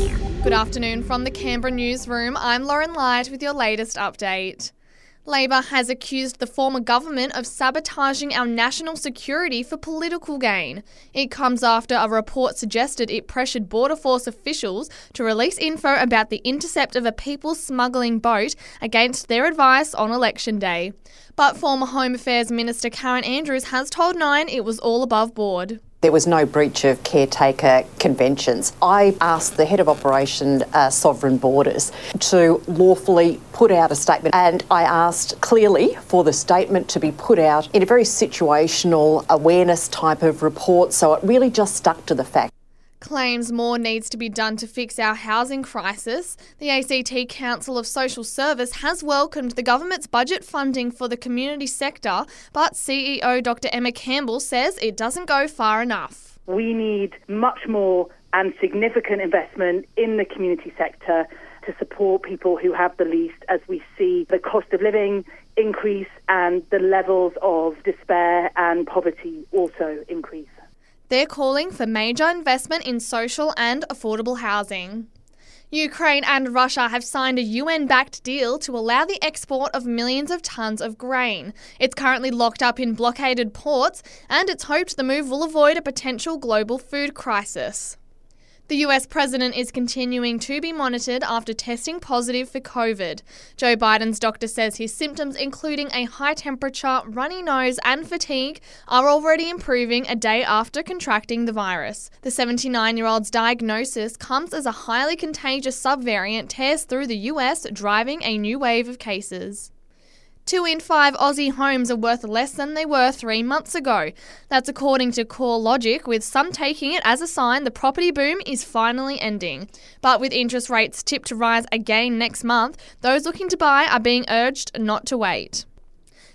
Good afternoon from the Canberra newsroom. I'm Lauren Light with your latest update. Labor has accused the former government of sabotaging our national security for political gain. It comes after a report suggested it pressured Border Force officials to release info about the intercept of a people smuggling boat against their advice on election day. But former Home Affairs Minister Karen Andrews has told Nine it was all above board. There was no breach of caretaker conventions. I asked the head of Operation uh, Sovereign Borders to lawfully put out a statement, and I asked clearly for the statement to be put out in a very situational awareness type of report, so it really just stuck to the fact claims more needs to be done to fix our housing crisis. The ACT Council of Social Service has welcomed the government's budget funding for the community sector, but CEO Dr. Emma Campbell says it doesn't go far enough. We need much more and significant investment in the community sector to support people who have the least as we see the cost of living increase and the levels of despair and poverty also increase. They're calling for major investment in social and affordable housing. Ukraine and Russia have signed a UN backed deal to allow the export of millions of tons of grain. It's currently locked up in blockaded ports, and it's hoped the move will avoid a potential global food crisis. The US president is continuing to be monitored after testing positive for COVID. Joe Biden's doctor says his symptoms, including a high temperature, runny nose, and fatigue, are already improving a day after contracting the virus. The 79 year old's diagnosis comes as a highly contagious subvariant tears through the US, driving a new wave of cases. Two in five Aussie homes are worth less than they were three months ago. That's according to CoreLogic, with some taking it as a sign the property boom is finally ending. But with interest rates tipped to rise again next month, those looking to buy are being urged not to wait.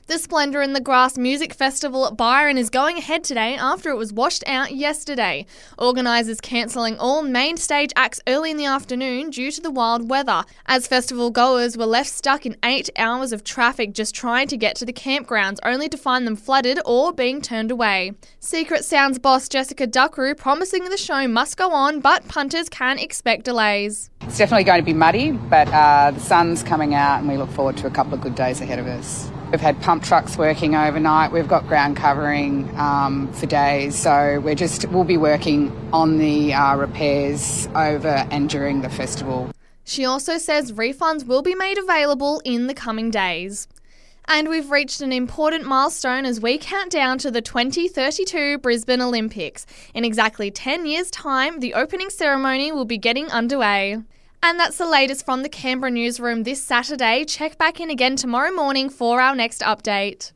The Splendour in the Grass Music Festival at Byron is going ahead today after it was washed out yesterday. Organisers cancelling all main stage acts early in the afternoon due to the wild weather, as festival goers were left stuck in eight hours of traffic just trying to get to the campgrounds, only to find them flooded or being turned away. Secret Sounds boss Jessica Ducrou promising the show must go on, but punters can expect delays. It's definitely going to be muddy, but uh, the sun's coming out and we look forward to a couple of good days ahead of us. We've had pump trucks working overnight. We've got ground covering um, for days. So we're just, we'll be working on the uh, repairs over and during the festival. She also says refunds will be made available in the coming days. And we've reached an important milestone as we count down to the 2032 Brisbane Olympics. In exactly 10 years' time, the opening ceremony will be getting underway. And that's the latest from the Canberra newsroom this Saturday. Check back in again tomorrow morning for our next update.